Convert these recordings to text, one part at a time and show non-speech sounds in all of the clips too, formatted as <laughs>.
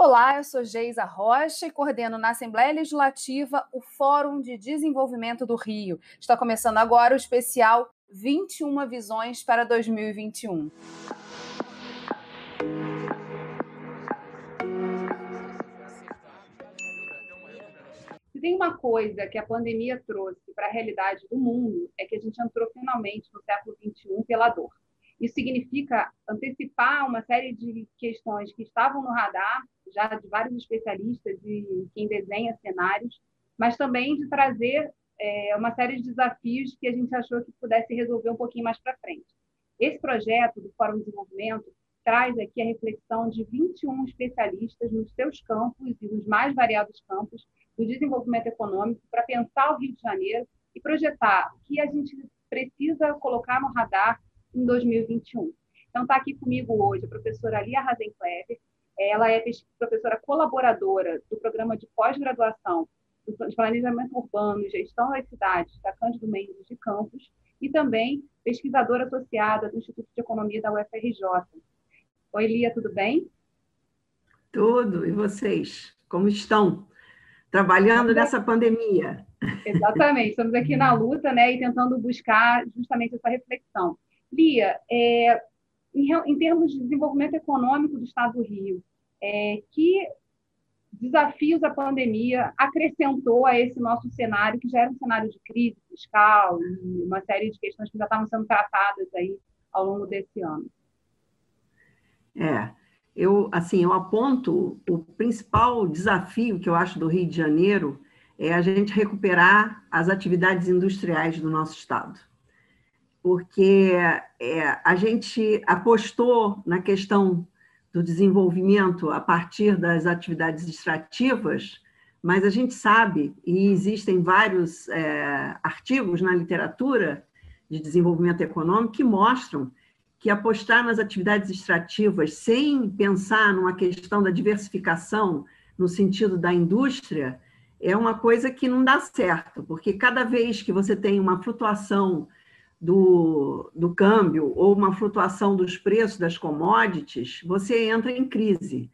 Olá, eu sou Geisa Rocha e coordeno na Assembleia Legislativa o Fórum de Desenvolvimento do Rio. Está começando agora o especial 21 Visões para 2021. Se tem uma coisa que a pandemia trouxe para a realidade do mundo, é que a gente entrou finalmente no século XXI pela dor. Isso significa antecipar uma série de questões que estavam no radar, já de vários especialistas e quem desenha cenários, mas também de trazer é, uma série de desafios que a gente achou que pudesse resolver um pouquinho mais para frente. Esse projeto do Fórum de Desenvolvimento traz aqui a reflexão de 21 especialistas nos seus campos e nos mais variados campos do desenvolvimento econômico para pensar o Rio de Janeiro e projetar o que a gente precisa colocar no radar em 2021. Então, está aqui comigo hoje a professora Lia Razenkleber. Ela é professora colaboradora do programa de pós-graduação de Planejamento Urbano e Gestão das Cidades da Cândido Mendes de Campos e também pesquisadora associada do Instituto de Economia da UFRJ. Oi, Lia, tudo bem? Tudo. E vocês? Como estão? Trabalhando nessa pandemia. Exatamente. Estamos aqui na luta né, e tentando buscar justamente essa reflexão. Lia, é, em, em, termos de desenvolvimento econômico do Estado do Rio, é, que desafios a pandemia acrescentou a esse nosso cenário, que já era um cenário de crise fiscal e uma série de questões que já estavam sendo tratadas aí ao longo desse ano? É, eu assim, eu aponto o principal desafio que eu acho do Rio de Janeiro é a gente recuperar as atividades industriais do nosso estado porque é, a gente apostou na questão do desenvolvimento a partir das atividades extrativas, mas a gente sabe, e existem vários é, artigos na literatura de desenvolvimento econômico que mostram que apostar nas atividades extrativas sem pensar numa questão da diversificação no sentido da indústria é uma coisa que não dá certo, porque cada vez que você tem uma flutuação do, do câmbio ou uma flutuação dos preços das commodities, você entra em crise.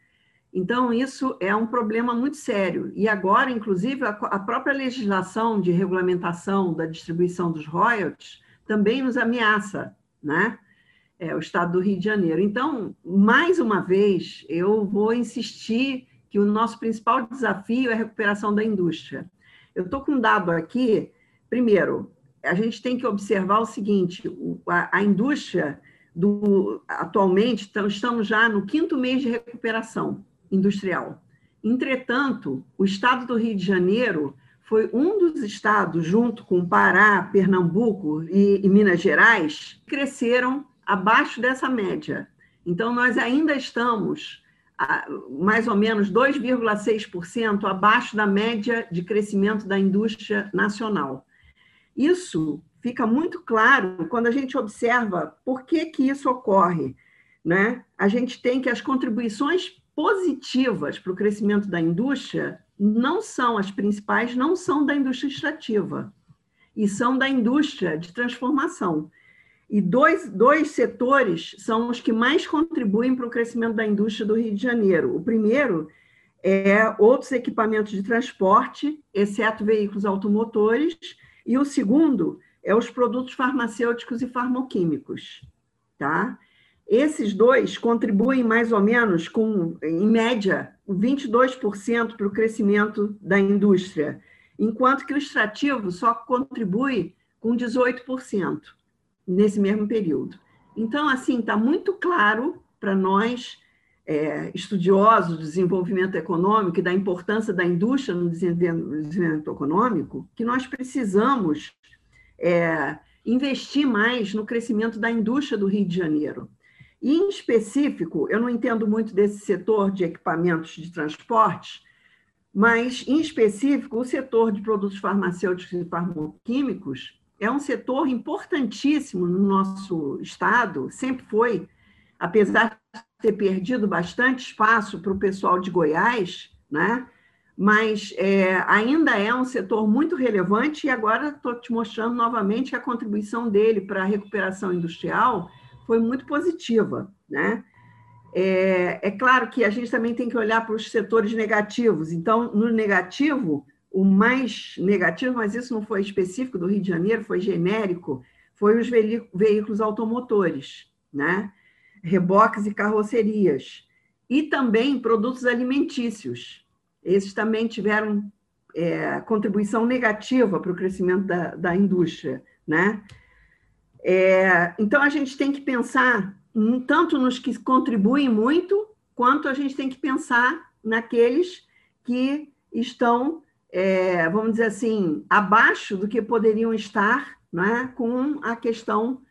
Então, isso é um problema muito sério. E agora, inclusive, a, a própria legislação de regulamentação da distribuição dos royalties também nos ameaça, né? É, o estado do Rio de Janeiro. Então, mais uma vez, eu vou insistir que o nosso principal desafio é a recuperação da indústria. Eu estou com um dado aqui, primeiro, a gente tem que observar o seguinte: a, a indústria do, atualmente estamos já no quinto mês de recuperação industrial. Entretanto, o estado do Rio de Janeiro foi um dos estados, junto com Pará, Pernambuco e, e Minas Gerais, que cresceram abaixo dessa média. Então, nós ainda estamos a, mais ou menos 2,6% abaixo da média de crescimento da indústria nacional. Isso fica muito claro quando a gente observa por que, que isso ocorre. Né? A gente tem que as contribuições positivas para o crescimento da indústria não são as principais, não são da indústria extrativa, e são da indústria de transformação. E dois, dois setores são os que mais contribuem para o crescimento da indústria do Rio de Janeiro. O primeiro é outros equipamentos de transporte, exceto veículos automotores, e o segundo é os produtos farmacêuticos e farmoquímicos, tá? Esses dois contribuem mais ou menos com, em média, 22% para o crescimento da indústria, enquanto que o extrativo só contribui com 18% nesse mesmo período. Então, assim, está muito claro para nós, é, estudiosos do desenvolvimento econômico e da importância da indústria no desenvolvimento econômico, que nós precisamos é, investir mais no crescimento da indústria do Rio de Janeiro. E, em específico, eu não entendo muito desse setor de equipamentos de transporte, mas, em específico, o setor de produtos farmacêuticos e farmoquímicos é um setor importantíssimo no nosso estado, sempre foi, apesar de ter perdido bastante espaço para o pessoal de Goiás, né? mas é, ainda é um setor muito relevante e agora estou te mostrando novamente que a contribuição dele para a recuperação industrial foi muito positiva. Né? É, é claro que a gente também tem que olhar para os setores negativos. Então, no negativo, o mais negativo, mas isso não foi específico do Rio de Janeiro, foi genérico, foi os veículos automotores, né? Reboques e carrocerias, e também produtos alimentícios. Esses também tiveram é, contribuição negativa para o crescimento da, da indústria. Né? É, então, a gente tem que pensar tanto nos que contribuem muito, quanto a gente tem que pensar naqueles que estão, é, vamos dizer assim, abaixo do que poderiam estar né, com a questão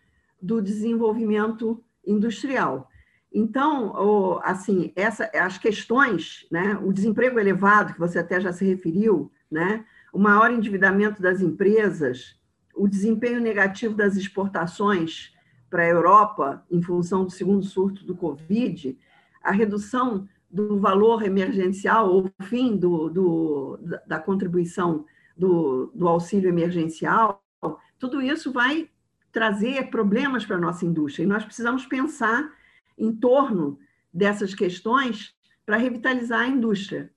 do desenvolvimento industrial. Então, assim, essa, as questões, né, o desemprego elevado, que você até já se referiu, né, o maior endividamento das empresas, o desempenho negativo das exportações para a Europa, em função do segundo surto do Covid, a redução do valor emergencial, ou o fim do, do, da contribuição do, do auxílio emergencial, tudo isso vai trazer problemas para a nossa indústria. E nós precisamos pensar em torno dessas questões para revitalizar a indústria.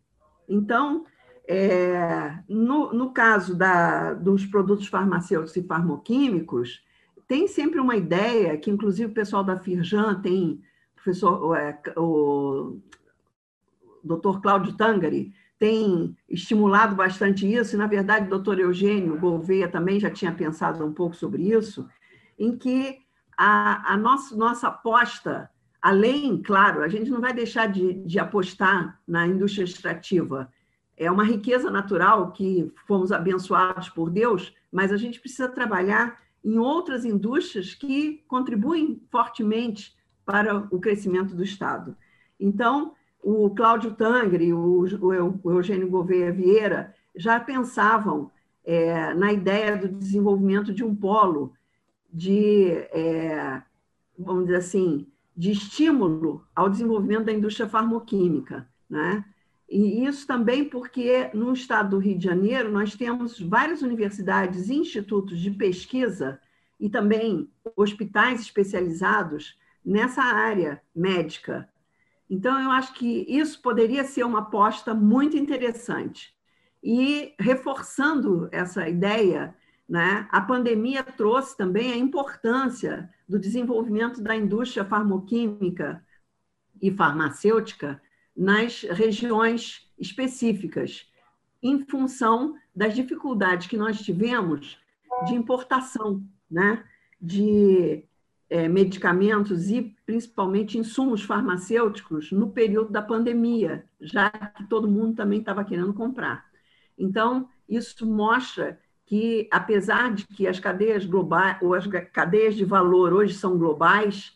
Então, é, no, no caso da, dos produtos farmacêuticos e farmoquímicos, tem sempre uma ideia, que inclusive o pessoal da Firjan tem, o professor, é, o doutor Cláudio Tangari, tem estimulado bastante isso, e, na verdade, o doutor Eugênio Gouveia também já tinha pensado um pouco sobre isso, em que a, a nossa, nossa aposta, além, claro, a gente não vai deixar de, de apostar na indústria extrativa, é uma riqueza natural que fomos abençoados por Deus, mas a gente precisa trabalhar em outras indústrias que contribuem fortemente para o crescimento do Estado. Então, o Cláudio Tangre, o, o Eugênio Gouveia Vieira já pensavam é, na ideia do desenvolvimento de um polo de, é, vamos dizer assim, de estímulo ao desenvolvimento da indústria farmoquímica, né? E isso também porque no estado do Rio de Janeiro nós temos várias universidades e institutos de pesquisa e também hospitais especializados nessa área médica. Então, eu acho que isso poderia ser uma aposta muito interessante. E reforçando essa ideia, né, a pandemia trouxe também a importância do desenvolvimento da indústria farmoquímica e farmacêutica nas regiões específicas, em função das dificuldades que nós tivemos de importação né, de é, medicamentos e principalmente insumos farmacêuticos no período da pandemia, já que todo mundo também estava querendo comprar. Então, isso mostra que, apesar de que as cadeias globais, ou as cadeias de valor hoje são globais,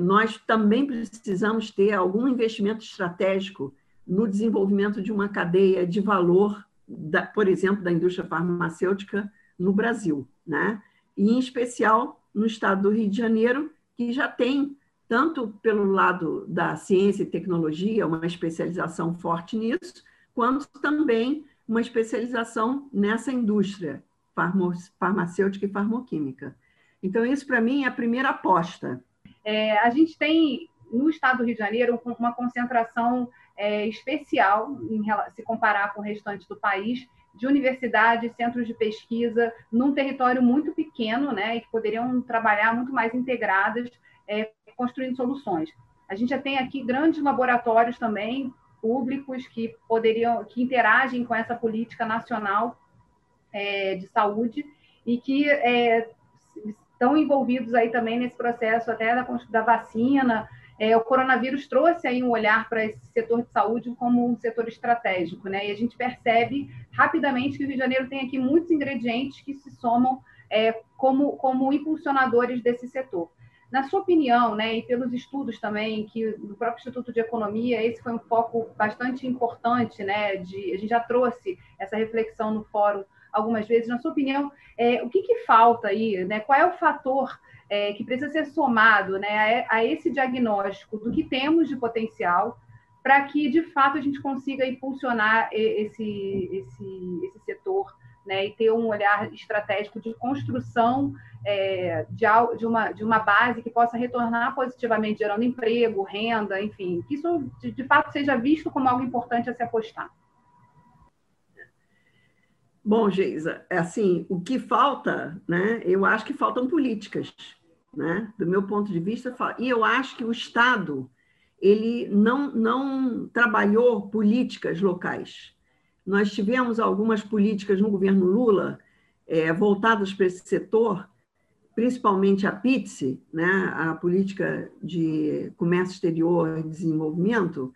nós também precisamos ter algum investimento estratégico no desenvolvimento de uma cadeia de valor, da, por exemplo, da indústria farmacêutica no Brasil, né? E em especial no estado do Rio de Janeiro, que já tem tanto pelo lado da ciência e tecnologia uma especialização forte nisso, quanto também uma especialização nessa indústria farmacêutica e farmoquímica. Então, isso para mim é a primeira aposta. É, a gente tem no estado do Rio de Janeiro uma concentração é, especial em, se comparar com o restante do país de universidades, centros de pesquisa, num território muito pequeno, né, e que poderiam trabalhar muito mais integradas, é, construindo soluções. A gente já tem aqui grandes laboratórios também públicos que poderiam, que interagem com essa política nacional é, de saúde e que é, estão envolvidos aí também nesse processo até da, da vacina. É, o coronavírus trouxe aí um olhar para esse setor de saúde como um setor estratégico, né? E a gente percebe rapidamente que o Rio de Janeiro tem aqui muitos ingredientes que se somam é, como, como impulsionadores desse setor. Na sua opinião, né, e pelos estudos também que do próprio Instituto de Economia, esse foi um foco bastante importante, né, de, a gente já trouxe essa reflexão no fórum algumas vezes. Na sua opinião, é, o que, que, falta aí? Né? Qual é o fator é, que precisa ser somado né, a, a, esse diagnóstico do que temos de potencial para que, de fato, a gente consiga impulsionar esse, esse, esse setor né, e ter um olhar estratégico de construção é, de, de, uma, de uma base que possa retornar positivamente, gerando emprego, renda, enfim, que isso de, de fato seja visto como algo importante a se apostar. Bom, Geisa, é assim, o que falta, né? Eu acho que faltam políticas, né? Do meu ponto de vista, e eu acho que o Estado ele não não trabalhou políticas locais. Nós tivemos algumas políticas no governo Lula é, voltadas para esse setor, principalmente a PITSE, né? A política de comércio exterior e desenvolvimento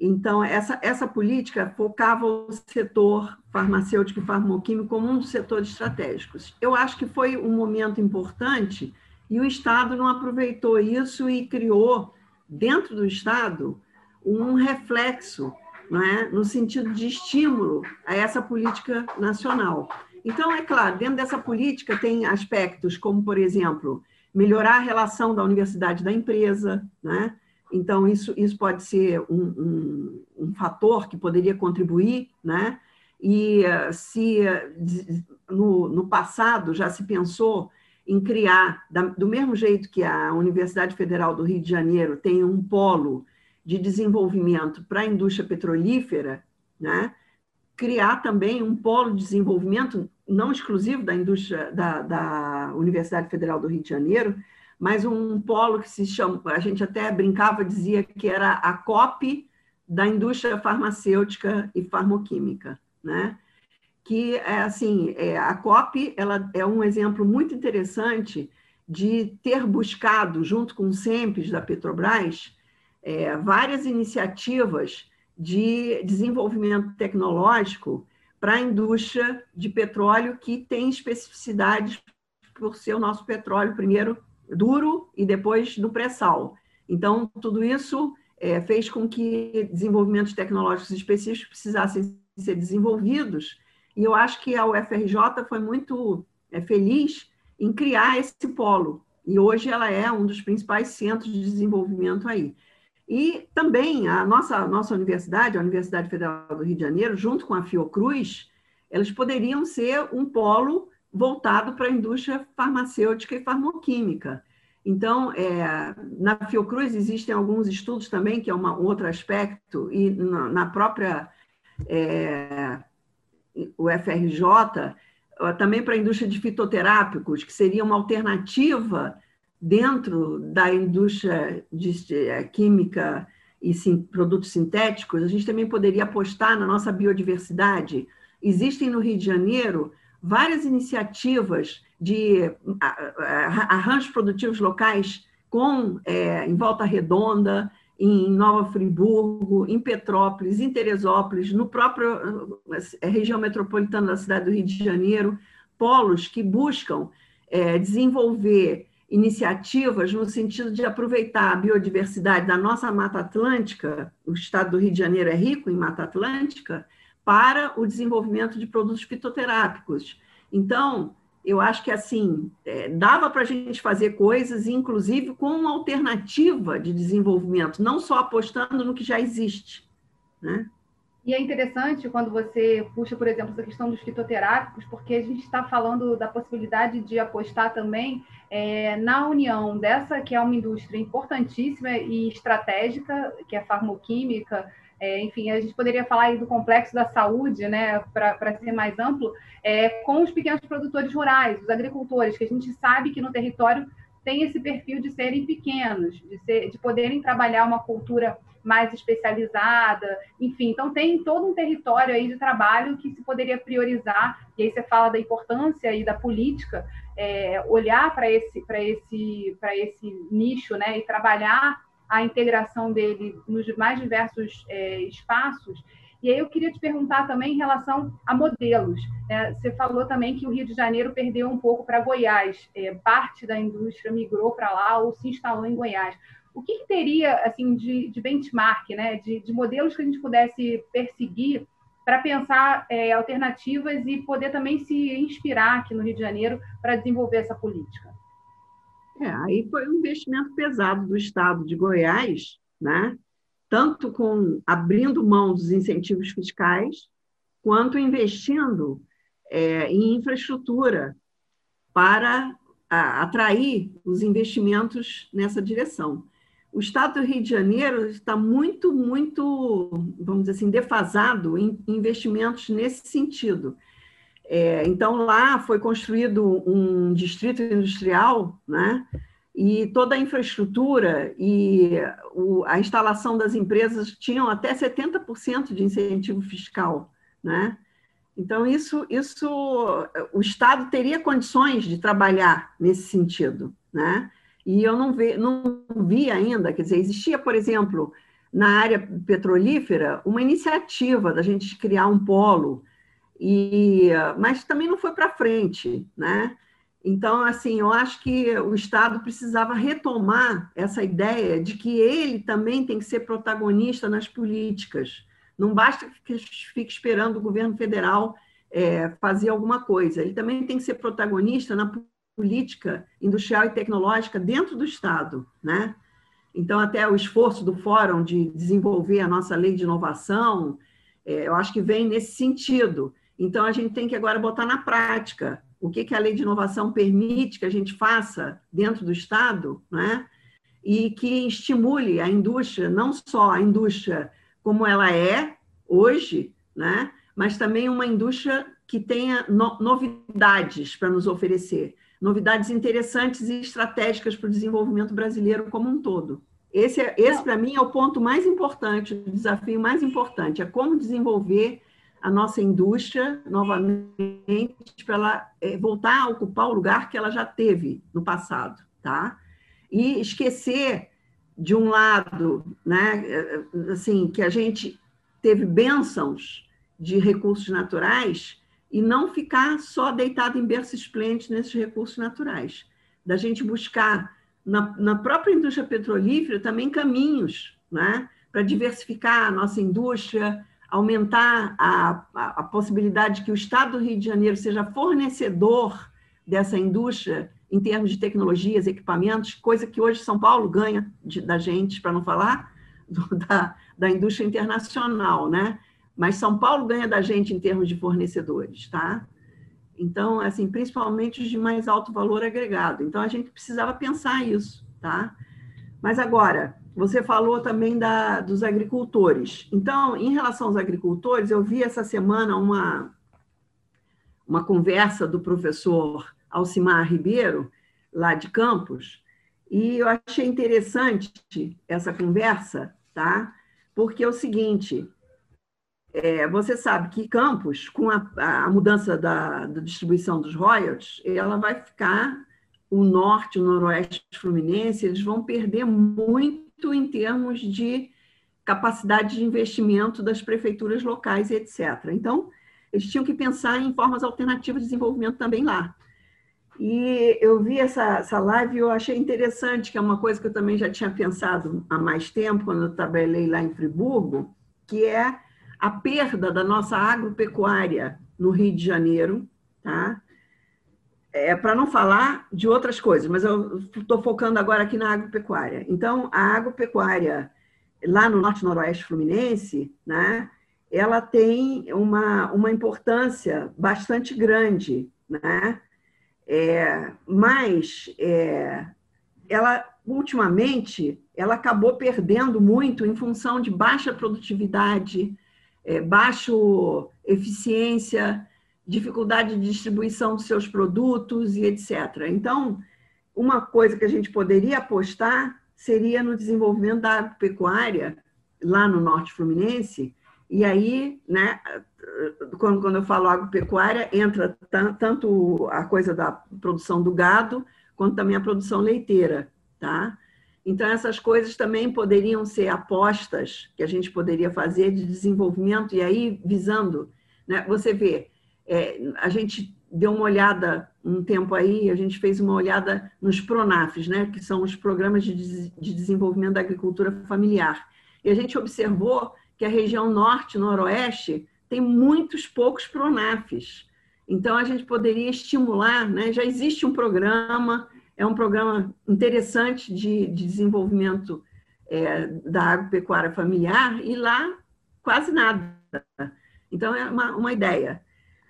então, essa, essa política focava o setor farmacêutico e farmoquímico como um dos setores estratégicos. Eu acho que foi um momento importante e o Estado não aproveitou isso e criou, dentro do Estado, um reflexo não é? no sentido de estímulo a essa política nacional. Então, é claro, dentro dessa política tem aspectos como, por exemplo, melhorar a relação da universidade da empresa, né? Então, isso, isso pode ser um, um, um fator que poderia contribuir, né? E se no, no passado já se pensou em criar, do mesmo jeito que a Universidade Federal do Rio de Janeiro tem um polo de desenvolvimento para a indústria petrolífera, né? criar também um polo de desenvolvimento não exclusivo da indústria da, da Universidade Federal do Rio de Janeiro, mas um polo que se chama, a gente até brincava, dizia que era a COP da indústria farmacêutica e farmoquímica, né? Que é assim, é, a COP ela é um exemplo muito interessante de ter buscado, junto com o SEMPES da Petrobras, é, várias iniciativas de desenvolvimento tecnológico para a indústria de petróleo que tem especificidades por ser o nosso petróleo, primeiro, duro e depois do pré-sal. Então, tudo isso é, fez com que desenvolvimentos tecnológicos específicos precisassem ser desenvolvidos, e eu acho que a UFRJ foi muito é, feliz em criar esse polo, e hoje ela é um dos principais centros de desenvolvimento aí. E também a nossa, nossa universidade, a Universidade Federal do Rio de Janeiro, junto com a Fiocruz, elas poderiam ser um polo voltado para a indústria farmacêutica e farmoquímica. Então, é, na Fiocruz existem alguns estudos também, que é uma, um outro aspecto, e na, na própria é, UFRJ, também para a indústria de fitoterápicos, que seria uma alternativa dentro da indústria de, é, química e sim, produtos sintéticos, a gente também poderia apostar na nossa biodiversidade. Existem no Rio de Janeiro várias iniciativas de arranjos produtivos locais com é, em Volta Redonda, em Nova Friburgo, em Petrópolis, em Teresópolis, no próprio é, região metropolitana da cidade do Rio de Janeiro, polos que buscam é, desenvolver iniciativas no sentido de aproveitar a biodiversidade da nossa Mata Atlântica, o estado do Rio de Janeiro é rico em Mata Atlântica, para o desenvolvimento de produtos fitoterápicos. Então, eu acho que assim é, dava para a gente fazer coisas, inclusive com uma alternativa de desenvolvimento, não só apostando no que já existe, né? E é interessante quando você puxa, por exemplo, essa questão dos fitoterápicos, porque a gente está falando da possibilidade de apostar também é, na união dessa que é uma indústria importantíssima e estratégica, que é a farmoquímica, é, enfim, a gente poderia falar aí do complexo da saúde, né, para ser mais amplo, é, com os pequenos produtores rurais, os agricultores, que a gente sabe que no território tem esse perfil de serem pequenos, de, ser, de poderem trabalhar uma cultura mais especializada, enfim, então tem todo um território aí de trabalho que se poderia priorizar, e aí você fala da importância aí da política, é, olhar para esse, esse, esse nicho, né, e trabalhar a integração dele nos mais diversos é, espaços. E aí eu queria te perguntar também em relação a modelos. Né? Você falou também que o Rio de Janeiro perdeu um pouco para Goiás, é, parte da indústria migrou para lá ou se instalou em Goiás. O que, que teria assim de, de benchmark, né? De, de, modelos que a gente pudesse perseguir para pensar é, alternativas e poder também se inspirar aqui no Rio de Janeiro para desenvolver essa política? É, aí foi um investimento pesado do Estado de Goiás, né? tanto com abrindo mão dos incentivos fiscais, quanto investindo é, em infraestrutura para atrair os investimentos nessa direção. O Estado do Rio de Janeiro está muito, muito, vamos dizer assim, defasado em investimentos nesse sentido. É, então, lá foi construído um distrito industrial, né? e toda a infraestrutura e o, a instalação das empresas tinham até 70% de incentivo fiscal. Né? Então, isso, isso o Estado teria condições de trabalhar nesse sentido. Né? E eu não vi, não vi ainda, quer dizer, existia, por exemplo, na área petrolífera, uma iniciativa da gente criar um polo, e, mas também não foi para frente, né? Então, assim, eu acho que o Estado precisava retomar essa ideia de que ele também tem que ser protagonista nas políticas. Não basta que fique esperando o governo federal é, fazer alguma coisa. Ele também tem que ser protagonista na política industrial e tecnológica dentro do Estado, né? Então, até o esforço do Fórum de desenvolver a nossa lei de inovação, é, eu acho que vem nesse sentido. Então, a gente tem que agora botar na prática o que, que a lei de inovação permite que a gente faça dentro do Estado, né? e que estimule a indústria, não só a indústria como ela é hoje, né? mas também uma indústria que tenha no novidades para nos oferecer novidades interessantes e estratégicas para o desenvolvimento brasileiro como um todo. Esse, é, esse para mim, é o ponto mais importante, o desafio mais importante, é como desenvolver a nossa indústria novamente para ela é, voltar a ocupar o lugar que ela já teve no passado, tá? E esquecer de um lado, né, assim, que a gente teve bênçãos de recursos naturais e não ficar só deitado em berço esplêndido nesses recursos naturais. Da gente buscar na, na própria indústria petrolífera também caminhos né, para diversificar a nossa indústria, aumentar a, a, a, possibilidade de que o Estado do Rio de Janeiro seja fornecedor dessa indústria em termos de tecnologias, equipamentos, coisa que hoje São Paulo ganha de, da gente, para não falar do, <laughs> da, da indústria internacional, né? mas São Paulo ganha da gente em termos de fornecedores, tá? Então, assim, principalmente os de mais alto valor agregado. Então, a gente precisava pensar isso, tá? Mas agora, você falou também da, dos agricultores. Então, em relação aos agricultores, eu vi essa semana uma, uma conversa do professor Alcimar Ribeiro, lá de Campos, e eu achei interessante essa conversa, tá? Porque é o seguinte, é, você sabe que Campos, com a, a mudança da, da, distribuição dos royalties, ela vai ficar, o norte, o noroeste fluminense, eles vão perder muito em termos de capacidade de investimento das prefeituras locais, etc. Então, eles tinham que pensar em formas alternativas de desenvolvimento também lá. E eu vi essa, essa live e eu achei interessante, que é uma coisa que eu também já tinha pensado há mais tempo, quando eu trabalhei lá em Friburgo, que é a perda da nossa agropecuária no Rio de Janeiro, tá? É, para não falar de outras coisas, mas eu estou focando agora aqui na agropecuária. Então, a agropecuária lá no Norte Noroeste Fluminense, né, ela tem uma, uma importância bastante grande, né? É, mas é, ela ultimamente ela acabou perdendo muito em função de baixa produtividade, é, baixo eficiência, dificuldade de distribuição dos seus produtos e etc. Então, uma coisa que a gente poderia apostar seria no desenvolvimento da agropecuária lá no norte fluminense, e aí, né, quando, quando eu falo agropecuária, entra tanto a coisa da produção do gado, quanto também a produção leiteira, tá? Então, essas coisas também poderiam ser apostas que a gente poderia fazer de desenvolvimento, e aí visando, né? você vê, é, a gente deu uma olhada um tempo aí, a gente fez uma olhada nos PRONAFs, né? que são os Programas de, de Desenvolvimento da Agricultura Familiar. E a gente observou que a região norte, noroeste, tem muitos poucos PRONAFs. Então, a gente poderia estimular, né? já existe um programa é um programa interessante de, de desenvolvimento é, da agropecuária familiar e lá quase nada. Então, é uma, uma ideia.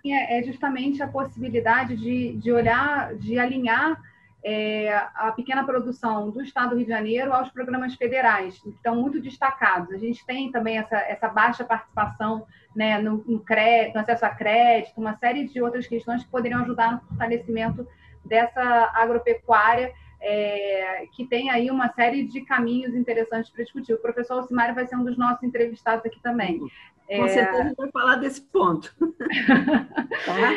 É, é justamente a possibilidade de, de olhar, de alinhar é, a pequena produção do Estado do Rio de Janeiro aos programas federais, que estão muito destacados. A gente tem também essa, essa baixa participação né, no, no, crédito, no acesso a crédito, uma série de outras questões que poderiam ajudar no fortalecimento dessa agropecuária, é, que tem aí uma série de caminhos interessantes para discutir. O professor Alcimari vai ser um dos nossos entrevistados aqui também. Com é... certeza vai falar desse ponto. <laughs> tá?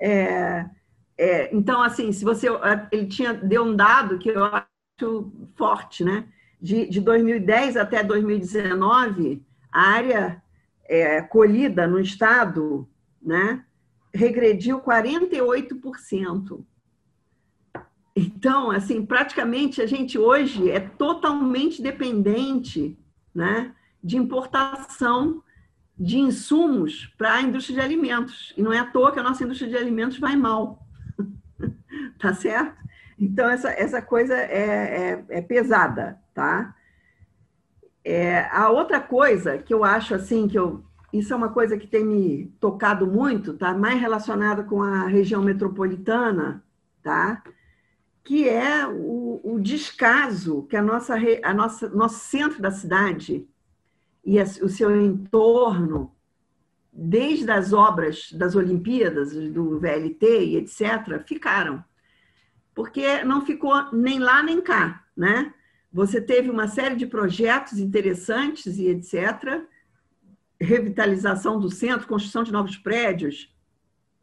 é... É, então, assim, se você. Ele tinha, deu um dado que eu acho forte, né? De, de 2010 até 2019, a área é, colhida no estado, né? Regrediu 48%. Então, assim, praticamente a gente hoje é totalmente dependente, né? De importação de insumos para a indústria de alimentos. E não é à toa que a nossa indústria de alimentos vai mal <laughs> tá certo? Então, essa, essa coisa é, é, é pesada, tá? É, a outra coisa que eu acho assim, que eu, isso é uma coisa que tem me tocado muito, tá? Mais relacionada com a região metropolitana, tá? Que é o, o descaso que a nossa, a nossa, nosso centro da cidade e a, o seu entorno desde as obras das Olimpíadas, do VLT e etc., ficaram. Porque não ficou nem lá nem cá, né? Você teve uma série de projetos interessantes e etc., revitalização do centro, construção de novos prédios,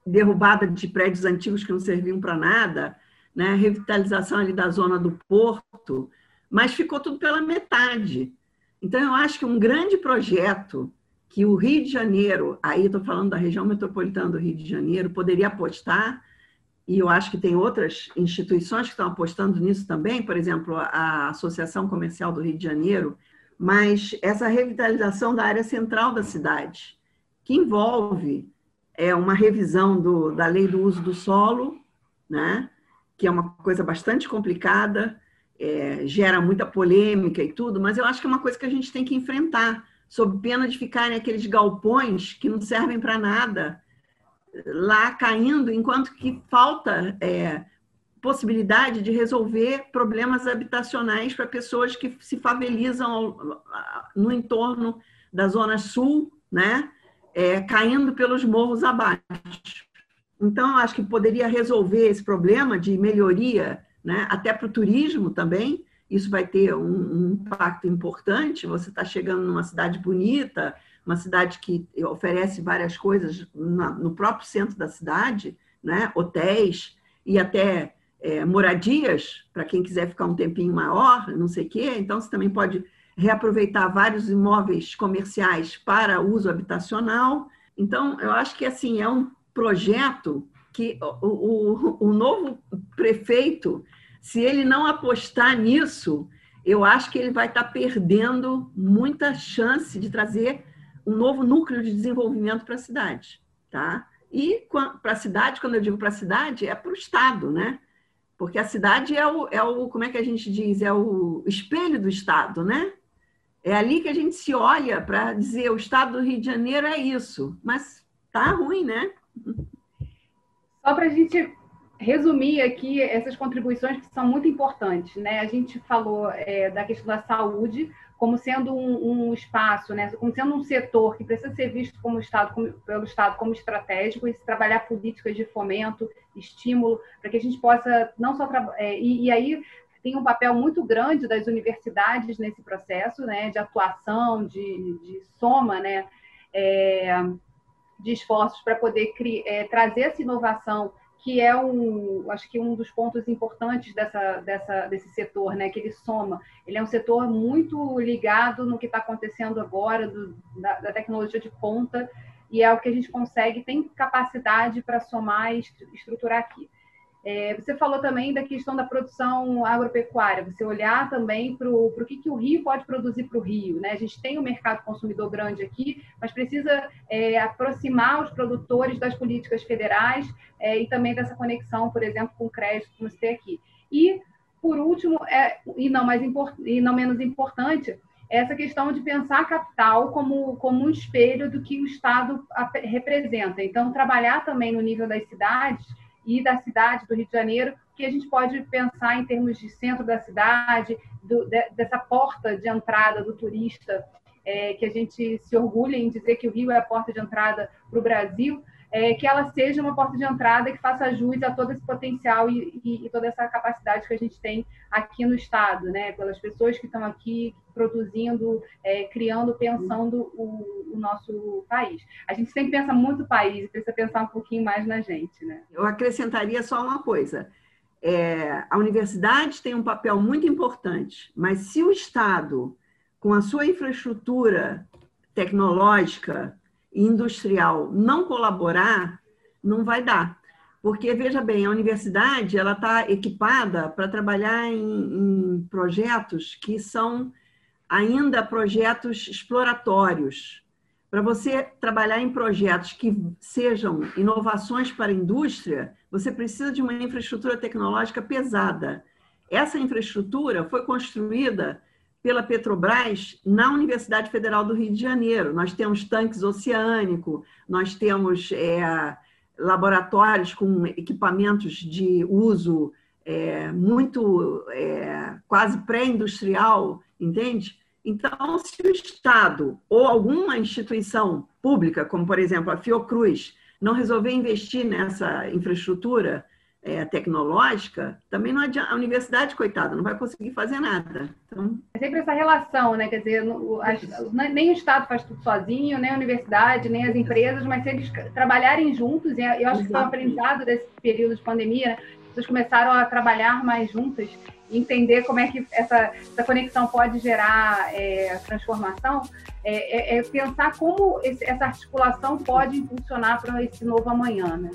derrubada de prédios antigos que não serviam para nada, né? revitalização ali da zona do porto, mas ficou tudo pela metade. Então, eu acho que um grande projeto que o Rio de Janeiro, aí estou falando da região metropolitana do Rio de Janeiro, poderia apostar, e eu acho que tem outras instituições que estão apostando nisso também, por exemplo, a Associação Comercial do Rio de Janeiro, mas essa revitalização da área central da cidade, que envolve é, uma revisão do, da lei do uso do solo, né, que é uma coisa bastante complicada, é, gera muita polêmica e tudo, mas eu acho que é uma coisa que a gente tem que enfrentar, sob pena de ficarem aqueles galpões que não servem para nada lá caindo, enquanto que falta é, possibilidade de resolver problemas habitacionais para pessoas que se favelizam no entorno da zona sul, né, é, caindo pelos morros abaixo. Então, acho que poderia resolver esse problema de melhoria, né, até para o turismo também, isso vai ter um, um impacto importante. Você está chegando numa cidade bonita, uma cidade que oferece várias coisas na, no próprio centro da cidade, né? hotéis e até é, moradias para quem quiser ficar um tempinho maior, não sei o quê. Então, você também pode reaproveitar vários imóveis comerciais para uso habitacional. Então, eu acho que assim é um projeto que o, o, o novo prefeito se ele não apostar nisso, eu acho que ele vai estar perdendo muita chance de trazer um novo núcleo de desenvolvimento para a cidade, tá? E para a cidade, quando eu digo para a cidade, é para o Estado, né? Porque a cidade é o, é o, como é que a gente diz, é o espelho do Estado, né? É ali que a gente se olha para dizer o Estado do Rio de Janeiro é isso, mas tá ruim, né? Só para a gente resumir aqui essas contribuições que são muito importantes. Né? A gente falou é, da questão da saúde como sendo um, um, espaço, né? como sendo um setor que precisa ser visto como Estado, como, pelo Estado como estratégico e trabalhar políticas de fomento, estímulo, para que a gente possa não só é, e, e aí tem um papel muito grande das universidades nesse processo, né, de atuação, de, de soma, né, é, de esforços para poder é, trazer essa inovação que é um, acho que um dos pontos importantes dessa, dessa, desse setor, né? Que ele soma. Ele é um setor muito ligado no que está acontecendo agora, do, da, da, tecnologia de ponta, e é o que a gente consegue, tem capacidade para somar e estruturar aqui. É, você falou também da questão da produção agropecuária, você olhar também para o que, que o Rio pode produzir para o Rio. Né? A gente tem um mercado consumidor grande aqui, mas precisa é, aproximar os produtores das políticas federais é, e também dessa conexão, por exemplo, com o crédito, como você tem aqui. E, por último, é, e, não mais e não menos importante, essa questão de pensar a capital como, como um espelho do que o Estado representa. Então, trabalhar também no nível das cidades e da cidade do Rio de Janeiro, que a gente pode pensar em termos de centro da cidade, do, de, dessa porta de entrada do turista, é, que a gente se orgulha em dizer que o Rio é a porta de entrada para o Brasil, é, que ela seja uma porta de entrada que faça jus a todo esse potencial e, e, e, toda essa capacidade que a gente tem aqui no Estado, né? pelas pessoas que estão aqui produzindo, é, criando, pensando o, o, nosso país. A gente sempre pensa muito país e precisa pensar um pouquinho mais na gente. Né? Eu acrescentaria só uma coisa. É, a universidade tem um papel muito importante, mas se o Estado, com a sua infraestrutura tecnológica, industrial não colaborar, não vai dar. Porque, veja bem, a universidade ela está equipada para trabalhar em, em projetos que são ainda projetos exploratórios. Para você trabalhar em projetos que sejam inovações para a indústria, você precisa de uma infraestrutura tecnológica pesada. Essa infraestrutura foi construída pela Petrobras na Universidade Federal do Rio de Janeiro. Nós temos tanques oceânicos, nós temos é, laboratórios com equipamentos de uso é, muito é, quase pré-industrial, entende? Então, se o Estado ou alguma instituição pública, como por exemplo a Fiocruz, não resolver investir nessa infraestrutura, é, tecnológica, também não adianta, a universidade, coitada, não vai conseguir fazer nada. Então... É sempre essa relação, né? Quer dizer, nem o Estado faz tudo sozinho, nem a universidade, nem as empresas, mas se eles trabalharem juntos, e eu acho que foi um aprendizado desse período de pandemia, né? as pessoas começaram a trabalhar mais juntas, entender como é que essa, essa conexão pode gerar é, transformação, é, é, é, pensar como esse, essa articulação pode impulsionar para esse novo amanhã, né?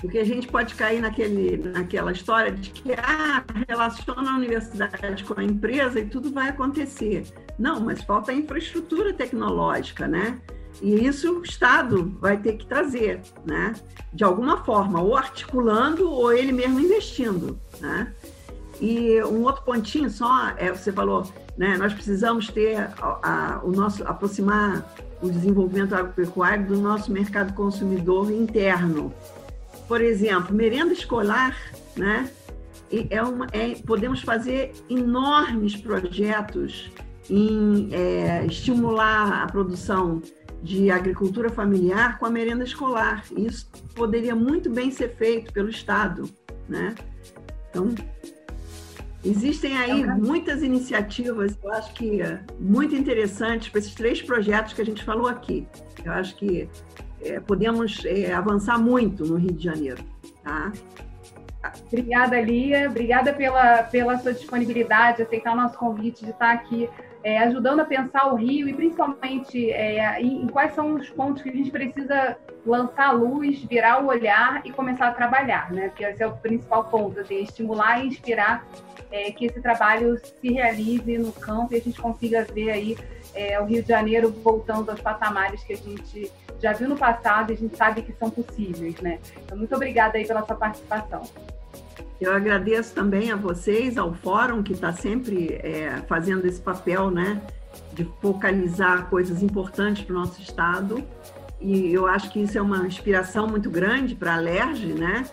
Porque a gente pode cair naquele, naquela história de que ah, relaciona a universidade com a empresa e tudo vai acontecer. Não, mas falta infraestrutura tecnológica, né? E isso o Estado vai ter que trazer, né? De alguma forma, ou articulando ou ele mesmo investindo, né? E um outro pontinho só, é, você falou, né? Nós precisamos ter a, a, o nosso aproximar o desenvolvimento agropecuário do nosso mercado consumidor interno por exemplo, merenda escolar, né? É uma, é, podemos fazer enormes projetos em é, estimular a produção de agricultura familiar com a merenda escolar. Isso poderia muito bem ser feito pelo Estado, né? Então, existem aí muitas iniciativas, eu acho que muito interessantes para esses três projetos que a gente falou aqui. Eu acho que é, podemos é, avançar muito no Rio de Janeiro. Tá? Obrigada, Lia. Obrigada pela, pela sua disponibilidade, aceitar o nosso convite de estar aqui é, ajudando a pensar o Rio e principalmente é, em, em, quais são os pontos que a gente precisa lançar a luz, virar o olhar e começar a trabalhar, né? Porque esse é o principal ponto, assim, estimular e inspirar é, que esse trabalho se realize no campo e a gente consiga ver aí é, o Rio de Janeiro voltando aos patamares que a gente já viu no passado e a gente sabe que são possíveis, né? Então, muito obrigada aí pela sua participação. Eu agradeço também a vocês, ao Fórum, que está sempre é, fazendo esse papel, né, de focalizar coisas importantes para o nosso Estado. E eu acho que isso é uma inspiração muito grande para a LERJ, né?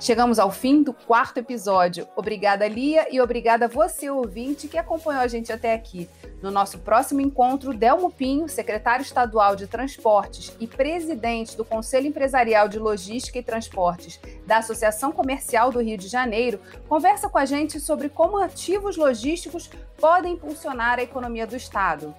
Chegamos ao fim do quarto episódio. Obrigada, Lia, e obrigada a você, ouvinte, que acompanhou a gente até aqui. No nosso próximo encontro, Delmo Pinho, secretário estadual de Transportes e presidente do Conselho Empresarial de Logística e Transportes da Associação Comercial do Rio de Janeiro, conversa com a gente sobre como ativos logísticos podem impulsionar a economia do Estado.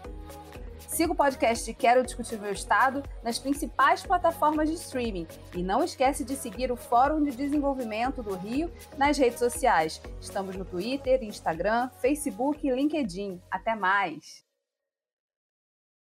Siga o podcast Quero Discutir Meu Estado nas principais plataformas de streaming. E não esquece de seguir o Fórum de Desenvolvimento do Rio nas redes sociais. Estamos no Twitter, Instagram, Facebook e LinkedIn. Até mais!